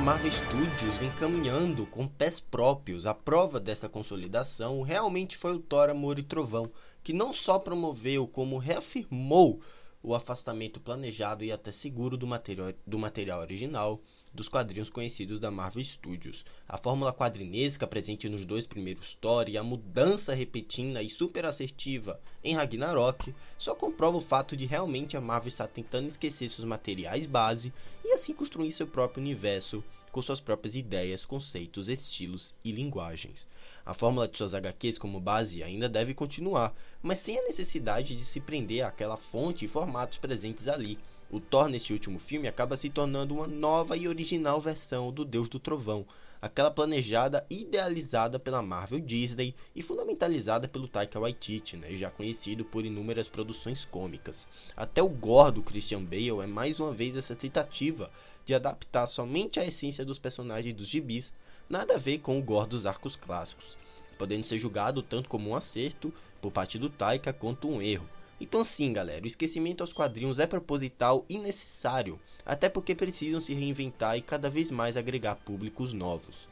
Marvel Studios vem caminhando com pés próprios. A prova dessa consolidação realmente foi o Thor Amor e Trovão, que não só promoveu, como reafirmou o afastamento planejado e até seguro do material, do material original dos quadrinhos conhecidos da Marvel Studios. A fórmula quadrinesca presente nos dois primeiros Thor e a mudança repentina e super assertiva em Ragnarok só comprova o fato de realmente a Marvel estar tentando esquecer seus materiais base e assim construir seu próprio universo com suas próprias ideias, conceitos, estilos e linguagens. A fórmula de suas HQs como base ainda deve continuar, mas sem a necessidade de se prender àquela fonte e formatos presentes ali. O Thor neste último filme acaba se tornando uma nova e original versão do Deus do Trovão, aquela planejada idealizada pela Marvel Disney e fundamentalizada pelo Taika Waititi, né, já conhecido por inúmeras produções cômicas. Até o gordo Christian Bale é mais uma vez essa tentativa de adaptar somente a essência dos personagens dos gibis nada a ver com o gore dos arcos clássicos, podendo ser julgado tanto como um acerto por parte do Taika quanto um erro. Então sim, galera, o esquecimento aos quadrinhos é proposital e necessário, até porque precisam se reinventar e cada vez mais agregar públicos novos.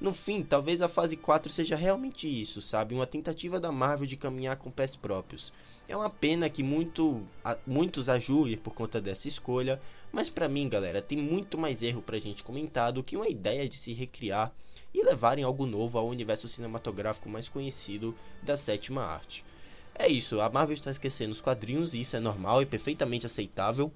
No fim, talvez a fase 4 seja realmente isso, sabe? Uma tentativa da Marvel de caminhar com pés próprios. É uma pena que muito, a, muitos a por conta dessa escolha, mas para mim, galera, tem muito mais erro pra gente comentar do que uma ideia de se recriar e levarem algo novo ao universo cinematográfico mais conhecido da sétima arte. É isso, a Marvel está esquecendo os quadrinhos e isso é normal e perfeitamente aceitável.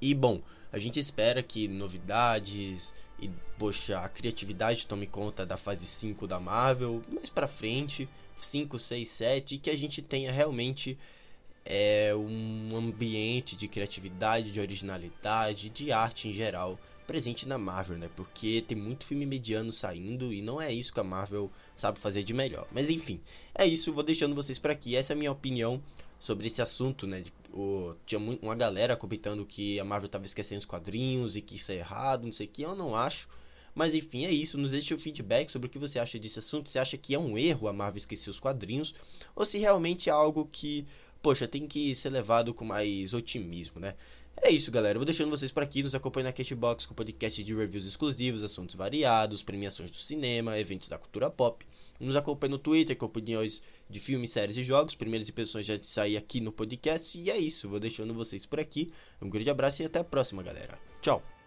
E bom, a gente espera que novidades e, poxa, a criatividade tome conta da fase 5 da Marvel, mais pra frente, 5, 6, 7, e que a gente tenha realmente é, um ambiente de criatividade, de originalidade, de arte em geral presente na Marvel, né? Porque tem muito filme mediano saindo e não é isso que a Marvel sabe fazer de melhor. Mas enfim, é isso, vou deixando vocês por aqui. Essa é a minha opinião sobre esse assunto, né? De, o, tinha uma galera comentando que a Marvel estava esquecendo os quadrinhos e que isso é errado, não sei o que, eu não acho. Mas enfim, é isso. Nos deixe o feedback sobre o que você acha desse assunto. Você acha que é um erro a Marvel esquecer os quadrinhos? Ou se realmente é algo que, poxa, tem que ser levado com mais otimismo, né? É isso, galera. Eu vou deixando vocês por aqui. Nos acompanhem na Cashbox com podcast de reviews exclusivos, assuntos variados, premiações do cinema, eventos da cultura pop. Nos acompanhem no Twitter com opiniões de filmes, séries e jogos. Primeiras impressões já de sair aqui no podcast. E é isso. Vou deixando vocês por aqui. Um grande abraço e até a próxima, galera. Tchau.